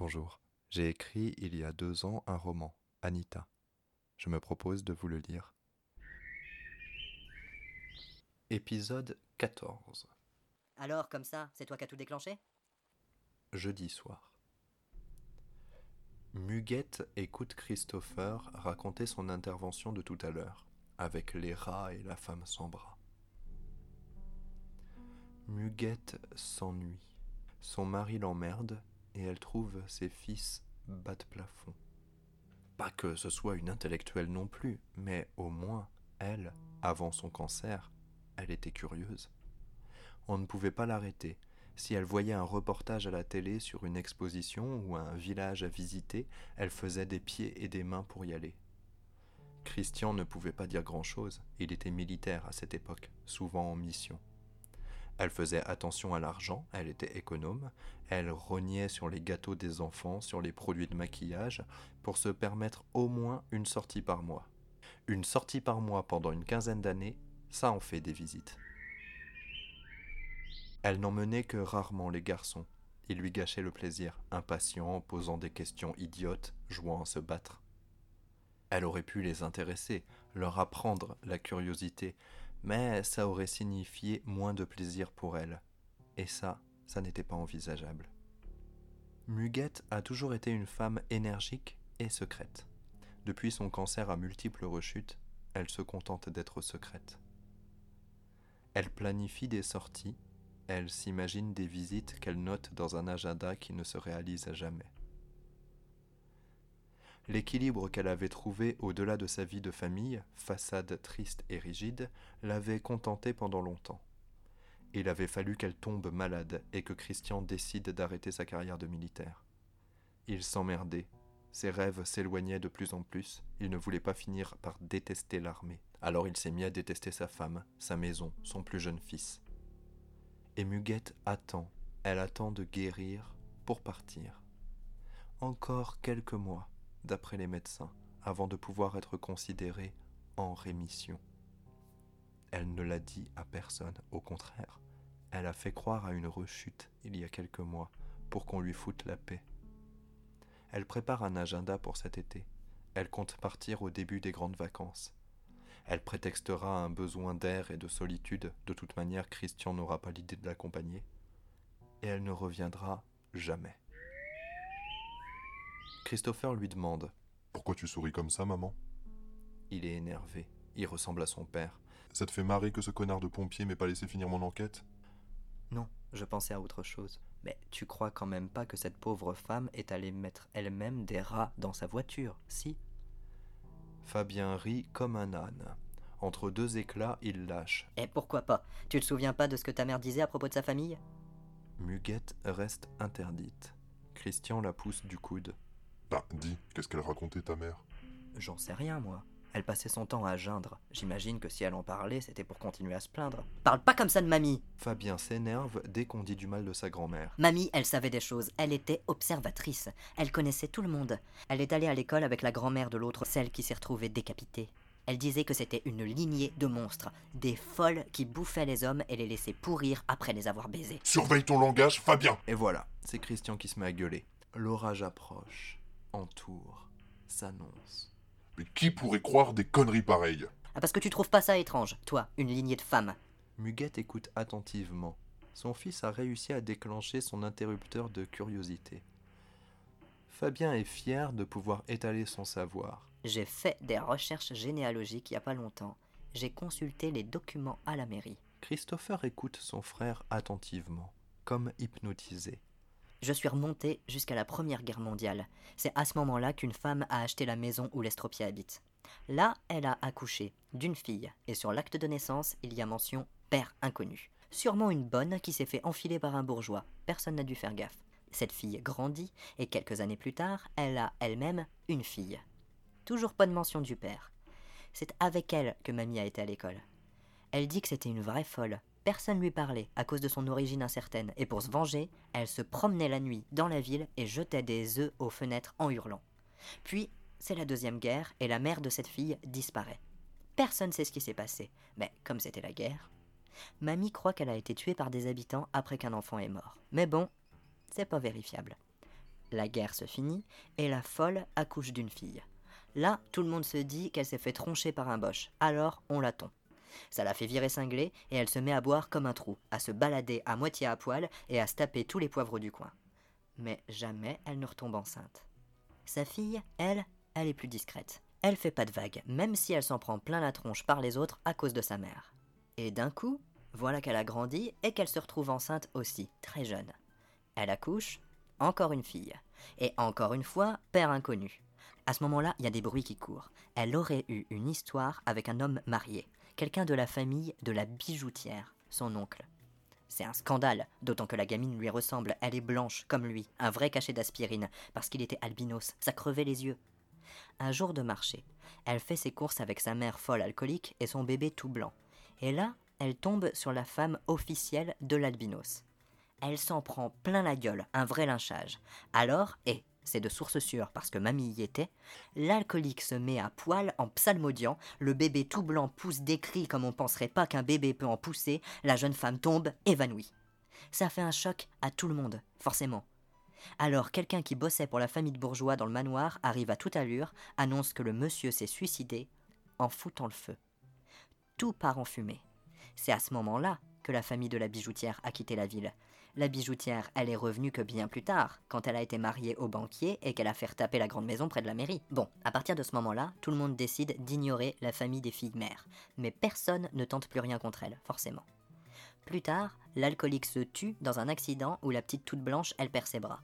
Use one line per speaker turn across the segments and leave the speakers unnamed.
Bonjour. J'ai écrit il y a deux ans un roman, Anita. Je me propose de vous le lire. Épisode 14.
Alors, comme ça, c'est toi qui as tout déclenché?
Jeudi soir. Muguette écoute Christopher raconter son intervention de tout à l'heure, avec les rats et la femme sans bras. Muguette s'ennuie. Son mari l'emmerde et elle trouve ses fils bas de plafond. Pas que ce soit une intellectuelle non plus, mais au moins, elle, avant son cancer, elle était curieuse. On ne pouvait pas l'arrêter. Si elle voyait un reportage à la télé sur une exposition ou un village à visiter, elle faisait des pieds et des mains pour y aller. Christian ne pouvait pas dire grand-chose, il était militaire à cette époque, souvent en mission. Elle faisait attention à l'argent, elle était économe, elle rognait sur les gâteaux des enfants, sur les produits de maquillage, pour se permettre au moins une sortie par mois. Une sortie par mois pendant une quinzaine d'années, ça en fait des visites. Elle n'emmenait que rarement les garçons. Ils lui gâchaient le plaisir, impatients, posant des questions idiotes, jouant à se battre. Elle aurait pu les intéresser, leur apprendre la curiosité, mais ça aurait signifié moins de plaisir pour elle. Et ça, ça n'était pas envisageable. Muguette a toujours été une femme énergique et secrète. Depuis son cancer à multiples rechutes, elle se contente d'être secrète. Elle planifie des sorties, elle s'imagine des visites qu'elle note dans un agenda qui ne se réalise jamais. L'équilibre qu'elle avait trouvé au-delà de sa vie de famille, façade triste et rigide, l'avait contentée pendant longtemps. Il avait fallu qu'elle tombe malade et que Christian décide d'arrêter sa carrière de militaire. Il s'emmerdait, ses rêves s'éloignaient de plus en plus, il ne voulait pas finir par détester l'armée. Alors il s'est mis à détester sa femme, sa maison, son plus jeune fils. Et Muguette attend, elle attend de guérir pour partir. Encore quelques mois, d'après les médecins, avant de pouvoir être considérée en rémission. Elle ne l'a dit à personne, au contraire, elle a fait croire à une rechute il y a quelques mois pour qu'on lui foute la paix. Elle prépare un agenda pour cet été. Elle compte partir au début des grandes vacances. Elle prétextera un besoin d'air et de solitude, de toute manière Christian n'aura pas l'idée de l'accompagner. Et elle ne reviendra jamais. Christopher lui demande
Pourquoi tu souris comme ça, maman?
Il est énervé. Il ressemble à son père.
Ça te fait marrer que ce connard de pompier m'ait pas laissé finir mon enquête?
Non, je pensais à autre chose. Mais tu crois quand même pas que cette pauvre femme est allée mettre elle-même des rats dans sa voiture, si?
Fabien rit comme un âne. Entre deux éclats, il lâche.
Et pourquoi pas? Tu te souviens pas de ce que ta mère disait à propos de sa famille?
Muguette reste interdite. Christian la pousse du coude.
Bah, dis, qu'est-ce qu'elle racontait ta mère?
J'en sais rien, moi. Elle passait son temps à geindre. J'imagine que si elle en parlait, c'était pour continuer à se plaindre. Parle pas comme ça de mamie
Fabien s'énerve dès qu'on dit du mal de sa grand-mère.
Mamie, elle savait des choses. Elle était observatrice. Elle connaissait tout le monde. Elle est allée à l'école avec la grand-mère de l'autre, celle qui s'est retrouvée décapitée. Elle disait que c'était une lignée de monstres, des folles qui bouffaient les hommes et les laissaient pourrir après les avoir baisés.
Surveille ton langage, Fabien
Et voilà, c'est Christian qui se met à gueuler. L'orage approche, entoure, s'annonce.
Mais qui pourrait croire des conneries pareilles?
Ah, parce que tu trouves pas ça étrange, toi, une lignée de femmes
Muguette écoute attentivement. Son fils a réussi à déclencher son interrupteur de curiosité. Fabien est fier de pouvoir étaler son savoir.
J'ai fait des recherches généalogiques il y a pas longtemps. J'ai consulté les documents à la mairie.
Christopher écoute son frère attentivement, comme hypnotisé.
Je suis remonté jusqu'à la Première Guerre mondiale. C'est à ce moment-là qu'une femme a acheté la maison où l'estropie habite. Là, elle a accouché d'une fille, et sur l'acte de naissance, il y a mention père inconnu. Sûrement une bonne qui s'est fait enfiler par un bourgeois. Personne n'a dû faire gaffe. Cette fille grandit, et quelques années plus tard, elle a elle-même une fille. Toujours pas de mention du père. C'est avec elle que mamie a été à l'école. Elle dit que c'était une vraie folle, Personne lui parlait à cause de son origine incertaine, et pour se venger, elle se promenait la nuit dans la ville et jetait des œufs aux fenêtres en hurlant. Puis, c'est la deuxième guerre, et la mère de cette fille disparaît. Personne ne sait ce qui s'est passé, mais comme c'était la guerre, mamie croit qu'elle a été tuée par des habitants après qu'un enfant est mort. Mais bon, c'est pas vérifiable. La guerre se finit et la folle accouche d'une fille. Là, tout le monde se dit qu'elle s'est fait troncher par un boche, alors on la tombe. Ça la fait virer cinglée et elle se met à boire comme un trou, à se balader à moitié à poil et à se taper tous les poivres du coin. Mais jamais elle ne retombe enceinte. Sa fille, elle, elle est plus discrète. Elle fait pas de vagues, même si elle s'en prend plein la tronche par les autres à cause de sa mère. Et d'un coup, voilà qu'elle a grandi et qu'elle se retrouve enceinte aussi, très jeune. Elle accouche, encore une fille. Et encore une fois, père inconnu. À ce moment-là, il y a des bruits qui courent. Elle aurait eu une histoire avec un homme marié, quelqu'un de la famille de la bijoutière, son oncle. C'est un scandale, d'autant que la gamine lui ressemble, elle est blanche comme lui, un vrai cachet d'aspirine, parce qu'il était albinos, ça crevait les yeux. Un jour de marché, elle fait ses courses avec sa mère folle alcoolique et son bébé tout blanc. Et là, elle tombe sur la femme officielle de l'albinos. Elle s'en prend plein la gueule, un vrai lynchage. Alors, et c'est de source sûre parce que mamie y était, l'alcoolique se met à poil en psalmodiant, le bébé tout blanc pousse des cris comme on penserait pas qu'un bébé peut en pousser, la jeune femme tombe, évanouie. Ça fait un choc à tout le monde, forcément. Alors quelqu'un qui bossait pour la famille de bourgeois dans le manoir arrive à toute allure, annonce que le monsieur s'est suicidé en foutant le feu. Tout part en fumée. C'est à ce moment-là que la famille de la bijoutière a quitté la ville. La bijoutière, elle est revenue que bien plus tard, quand elle a été mariée au banquier et qu'elle a fait taper la grande maison près de la mairie. Bon, à partir de ce moment-là, tout le monde décide d'ignorer la famille des filles mères. Mais personne ne tente plus rien contre elle, forcément. Plus tard, l'alcoolique se tue dans un accident où la petite toute blanche, elle perd ses bras.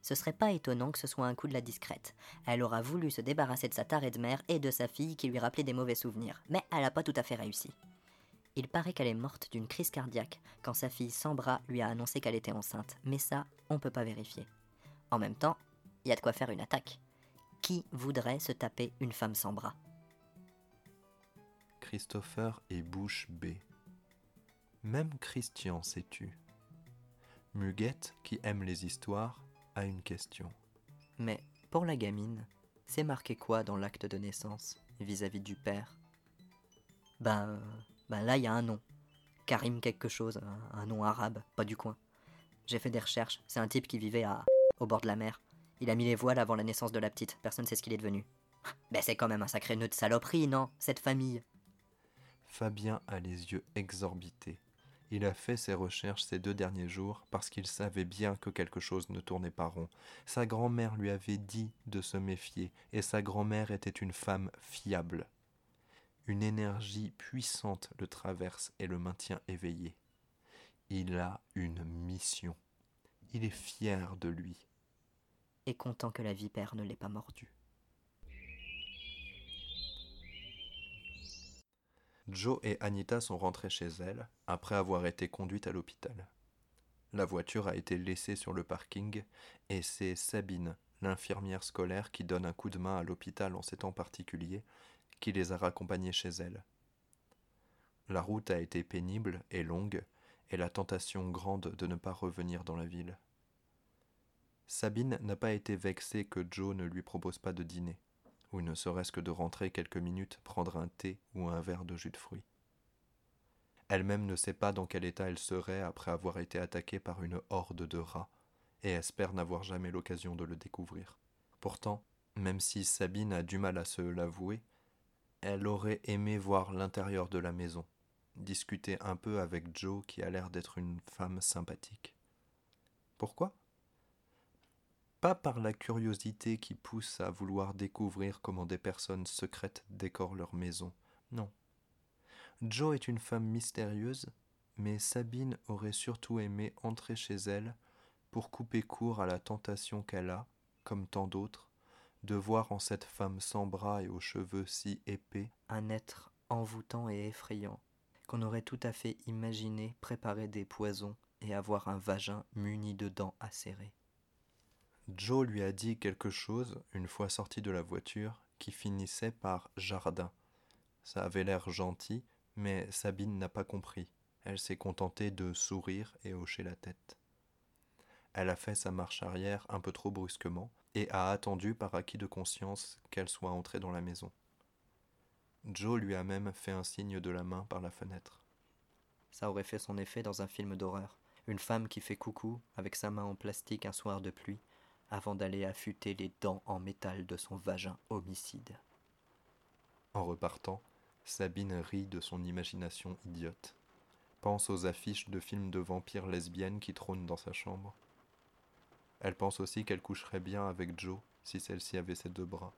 Ce serait pas étonnant que ce soit un coup de la discrète. Elle aura voulu se débarrasser de sa tarée de mère et de sa fille qui lui rappelait des mauvais souvenirs, mais elle n'a pas tout à fait réussi. Il paraît qu'elle est morte d'une crise cardiaque quand sa fille sans bras lui a annoncé qu'elle était enceinte, mais ça, on peut pas vérifier. En même temps, il y a de quoi faire une attaque. Qui voudrait se taper une femme sans bras
Christopher et bouche bée. Même Christian s'est tu. Muguette, qui aime les histoires, a une question.
Mais pour la gamine, c'est marqué quoi dans l'acte de naissance vis-à-vis du père? Ben, ben là, il y a un nom. Karim quelque chose, un, nom arabe, pas du coin. J'ai fait des recherches, c'est un type qui vivait à au bord de la mer. Il a mis les voiles avant la naissance de la petite, personne ne sait ce qu'il est devenu. Ben c'est quand même un sacré nœud de saloperie, non Cette famille?
Fabien a les yeux exorbités. Il a fait ses recherches ces deux derniers jours parce qu'il savait bien que quelque chose ne tournait pas rond. Sa grand-mère lui avait dit de se méfier, et sa grand-mère était une femme fiable. Une énergie puissante le traverse et le maintient éveillé. Il a une mission. Il est fier de lui.
Et content que la vipère ne l'ait pas mordu.
Joe et Anita sont rentrées chez elles après avoir été conduites à l'hôpital. La voiture a été laissée sur le parking et c'est Sabine, l'infirmière scolaire qui donne un coup de main à l'hôpital en ces temps particuliers, qui les a raccompagnés chez elle. La route a été pénible et longue et la tentation grande de ne pas revenir dans la ville. Sabine n'a pas été vexée que Joe ne lui propose pas de dîner ou ne serait-ce que de rentrer quelques minutes prendre un thé ou un verre de jus de fruits. Elle-même ne sait pas dans quel état elle serait après avoir été attaquée par une horde de rats, et espère n'avoir jamais l'occasion de le découvrir. Pourtant, même si Sabine a du mal à se l'avouer, elle aurait aimé voir l'intérieur de la maison, discuter un peu avec Joe qui a l'air d'être une femme sympathique. Pourquoi? Pas par la curiosité qui pousse à vouloir découvrir comment des personnes secrètes décorent leur maison. Non. Joe est une femme mystérieuse, mais Sabine aurait surtout aimé entrer chez elle pour couper court à la tentation qu'elle a, comme tant d'autres, de voir en cette femme sans bras et aux cheveux si épais
un être envoûtant et effrayant, qu'on aurait tout à fait imaginé préparer des poisons et avoir un vagin muni de dents acérées.
Joe lui a dit quelque chose, une fois sorti de la voiture, qui finissait par jardin. Ça avait l'air gentil, mais Sabine n'a pas compris. Elle s'est contentée de sourire et hocher la tête. Elle a fait sa marche arrière un peu trop brusquement et a attendu par acquis de conscience qu'elle soit entrée dans la maison. Joe lui a même fait un signe de la main par la fenêtre.
Ça aurait fait son effet dans un film d'horreur. Une femme qui fait coucou avec sa main en plastique un soir de pluie, avant d'aller affûter les dents en métal de son vagin homicide.
En repartant, Sabine rit de son imagination idiote, pense aux affiches de films de vampires lesbiennes qui trônent dans sa chambre. Elle pense aussi qu'elle coucherait bien avec Joe si celle-ci avait ses deux bras.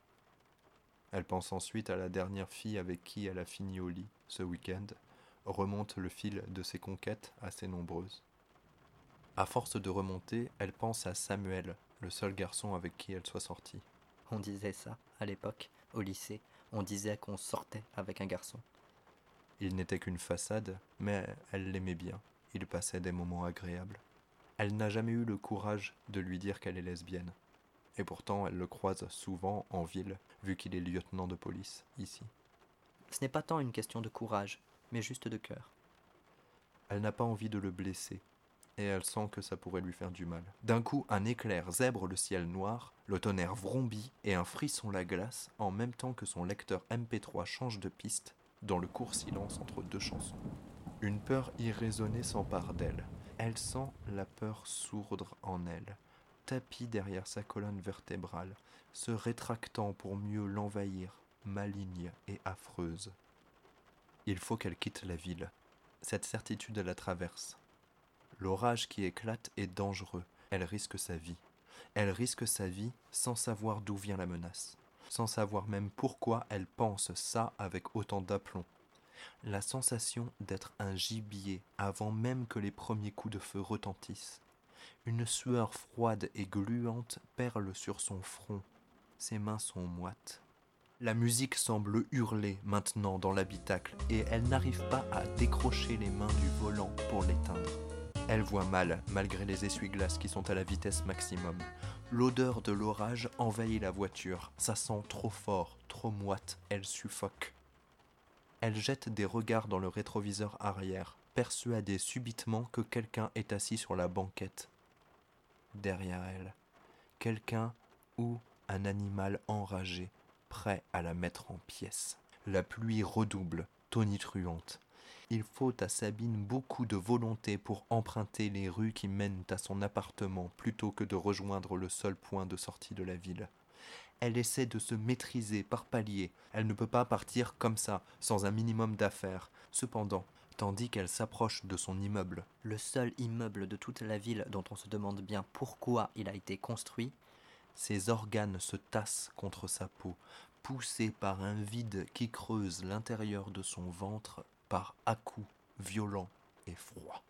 Elle pense ensuite à la dernière fille avec qui elle a fini au lit ce week-end, remonte le fil de ses conquêtes assez nombreuses. À force de remonter, elle pense à Samuel, le seul garçon avec qui elle soit sortie.
On disait ça à l'époque, au lycée, on disait qu'on sortait avec un garçon.
Il n'était qu'une façade, mais elle l'aimait bien, il passait des moments agréables. Elle n'a jamais eu le courage de lui dire qu'elle est lesbienne. Et pourtant, elle le croise souvent en ville, vu qu'il est lieutenant de police ici.
Ce n'est pas tant une question de courage, mais juste de cœur.
Elle n'a pas envie de le blesser, et elle sent que ça pourrait lui faire du mal. D'un coup, un éclair zèbre le ciel noir, le tonnerre vrombit et un frisson la glace en même temps que son lecteur MP3 change de piste dans le court silence entre deux chansons. Une peur irraisonnée s'empare d'elle. Elle sent la peur sourdre en elle, tapie derrière sa colonne vertébrale, se rétractant pour mieux l'envahir, maligne et affreuse. Il faut qu'elle quitte la ville. Cette certitude la traverse. L'orage qui éclate est dangereux. Elle risque sa vie. Elle risque sa vie sans savoir d'où vient la menace, sans savoir même pourquoi elle pense ça avec autant d'aplomb. La sensation d'être un gibier avant même que les premiers coups de feu retentissent. Une sueur froide et gluante perle sur son front. Ses mains sont moites. La musique semble hurler maintenant dans l'habitacle et elle n'arrive pas à décrocher les mains du volant pour l'éteindre. Elle voit mal, malgré les essuie-glaces qui sont à la vitesse maximum. L'odeur de l'orage envahit la voiture. Ça sent trop fort, trop moite, elle suffoque. Elle jette des regards dans le rétroviseur arrière, persuadée subitement que quelqu'un est assis sur la banquette. Derrière elle, quelqu'un ou un animal enragé, prêt à la mettre en pièces. La pluie redouble, tonitruante. Il faut à Sabine beaucoup de volonté pour emprunter les rues qui mènent à son appartement plutôt que de rejoindre le seul point de sortie de la ville. Elle essaie de se maîtriser par paliers. Elle ne peut pas partir comme ça, sans un minimum d'affaires. Cependant, tandis qu'elle s'approche de son immeuble,
le seul immeuble de toute la ville dont on se demande bien pourquoi il a été construit,
ses organes se tassent contre sa peau, poussés par un vide qui creuse l'intérieur de son ventre par à-coups violents et froids.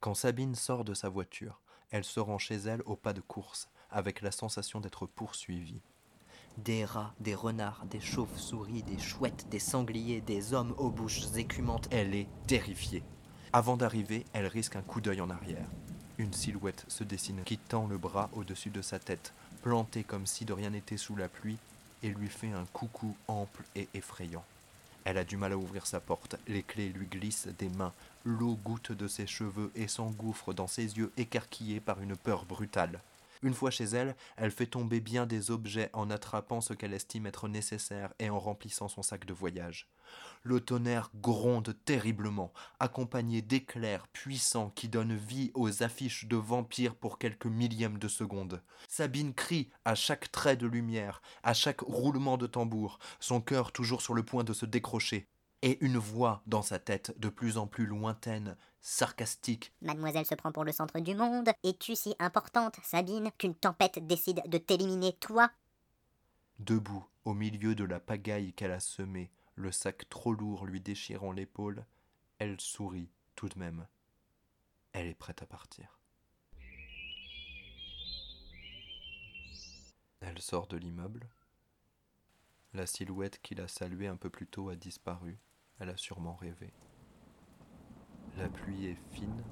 Quand Sabine sort de sa voiture, elle se rend chez elle au pas de course, avec la sensation d'être poursuivie.
Des rats, des renards, des chauves-souris, des chouettes, des sangliers, des hommes aux bouches écumantes.
Elle est terrifiée. Avant d'arriver, elle risque un coup d'œil en arrière. Une silhouette se dessine qui tend le bras au-dessus de sa tête, plantée comme si de rien n'était sous la pluie, et lui fait un coucou ample et effrayant. Elle a du mal à ouvrir sa porte, les clés lui glissent des mains, l'eau goutte de ses cheveux et s'engouffre dans ses yeux écarquillés par une peur brutale. Une fois chez elle, elle fait tomber bien des objets en attrapant ce qu'elle estime être nécessaire et en remplissant son sac de voyage. Le tonnerre gronde terriblement, accompagné d'éclairs puissants qui donnent vie aux affiches de vampires pour quelques millièmes de seconde. Sabine crie à chaque trait de lumière, à chaque roulement de tambour, son cœur toujours sur le point de se décrocher. Et une voix dans sa tête de plus en plus lointaine, sarcastique.
Mademoiselle se prend pour le centre du monde. Es-tu si importante, Sabine, qu'une tempête décide de t'éliminer, toi?
Debout, au milieu de la pagaille qu'elle a semée, le sac trop lourd lui déchirant l'épaule, elle sourit tout de même. Elle est prête à partir. Elle sort de l'immeuble. La silhouette qui l'a saluée un peu plus tôt a disparu. Elle a sûrement rêvé. La pluie est fine,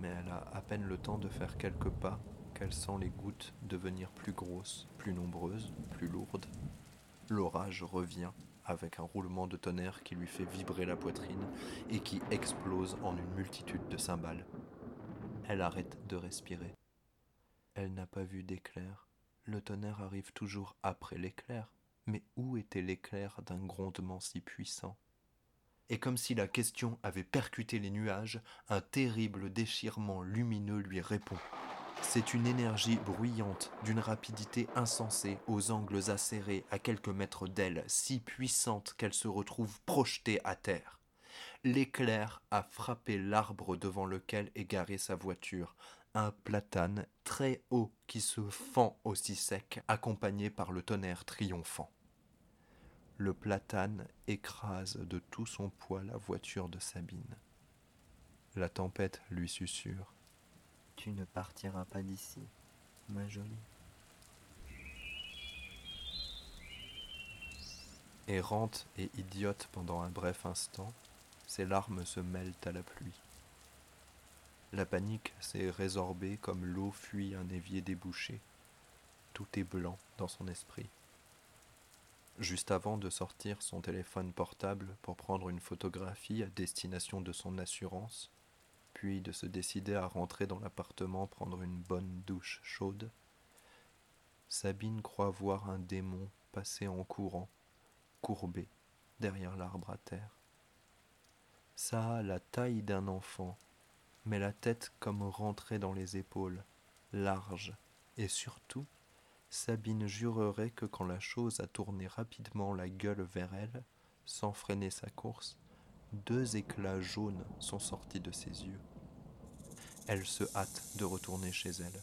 mais elle a à peine le temps de faire quelques pas qu'elle sent les gouttes devenir plus grosses, plus nombreuses, plus lourdes. L'orage revient avec un roulement de tonnerre qui lui fait vibrer la poitrine et qui explose en une multitude de cymbales. Elle arrête de respirer. Elle n'a pas vu d'éclair. Le tonnerre arrive toujours après l'éclair. Mais où était l'éclair d'un grondement si puissant? Et comme si la question avait percuté les nuages, un terrible déchirement lumineux lui répond. C'est une énergie bruyante, d'une rapidité insensée, aux angles acérés, à quelques mètres d'elle, si puissante qu'elle se retrouve projetée à terre. L'éclair a frappé l'arbre devant lequel est garée sa voiture, un platane très haut qui se fend aussi sec, accompagné par le tonnerre triomphant. Le platane écrase de tout son poids la voiture de Sabine. La tempête lui susurre.
Tu ne partiras pas d'ici, ma jolie.
Errante et idiote pendant un bref instant, ses larmes se mêlent à la pluie. La panique s'est résorbée comme l'eau fuit un évier débouché. Tout est blanc dans son esprit. Juste avant de sortir son téléphone portable pour prendre une photographie à destination de son assurance, puis de se décider à rentrer dans l'appartement prendre une bonne douche chaude, Sabine croit voir un démon passer en courant, courbé, derrière l'arbre à terre. Ça a la taille d'un enfant, mais la tête comme rentrée dans les épaules, large, et surtout, Sabine jurerait que quand la chose a tourné rapidement la gueule vers elle, sans freiner sa course, deux éclats jaunes sont sortis de ses yeux. Elle se hâte de retourner chez elle.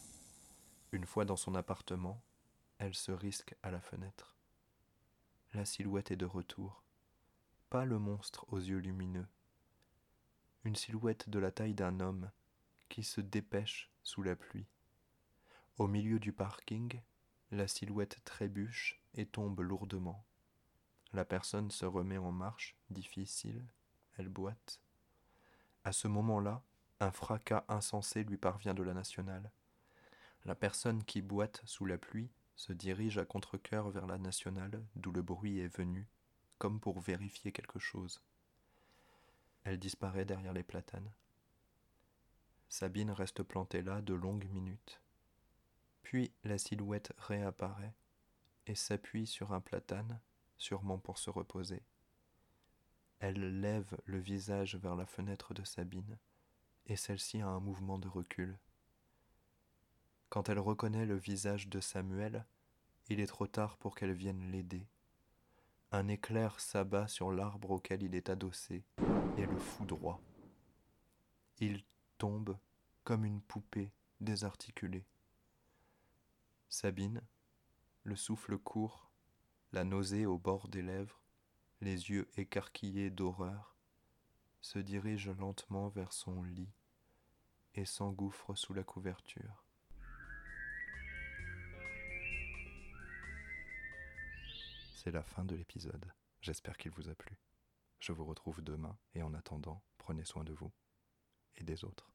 Une fois dans son appartement, elle se risque à la fenêtre. La silhouette est de retour. Pas le monstre aux yeux lumineux. Une silhouette de la taille d'un homme qui se dépêche sous la pluie. Au milieu du parking, la silhouette trébuche et tombe lourdement. La personne se remet en marche, difficile, elle boite. À ce moment-là, un fracas insensé lui parvient de la nationale. La personne qui boite sous la pluie se dirige à contre-coeur vers la nationale, d'où le bruit est venu, comme pour vérifier quelque chose. Elle disparaît derrière les platanes. Sabine reste plantée là de longues minutes. Puis la silhouette réapparaît et s'appuie sur un platane, sûrement pour se reposer. Elle lève le visage vers la fenêtre de Sabine, et celle-ci a un mouvement de recul. Quand elle reconnaît le visage de Samuel, il est trop tard pour qu'elle vienne l'aider. Un éclair s'abat sur l'arbre auquel il est adossé et le foudroie. Il tombe comme une poupée désarticulée. Sabine, le souffle court, la nausée au bord des lèvres, les yeux écarquillés d'horreur, se dirige lentement vers son lit et s'engouffre sous la couverture. C'est la fin de l'épisode. J'espère qu'il vous a plu. Je vous retrouve demain et en attendant, prenez soin de vous et des autres.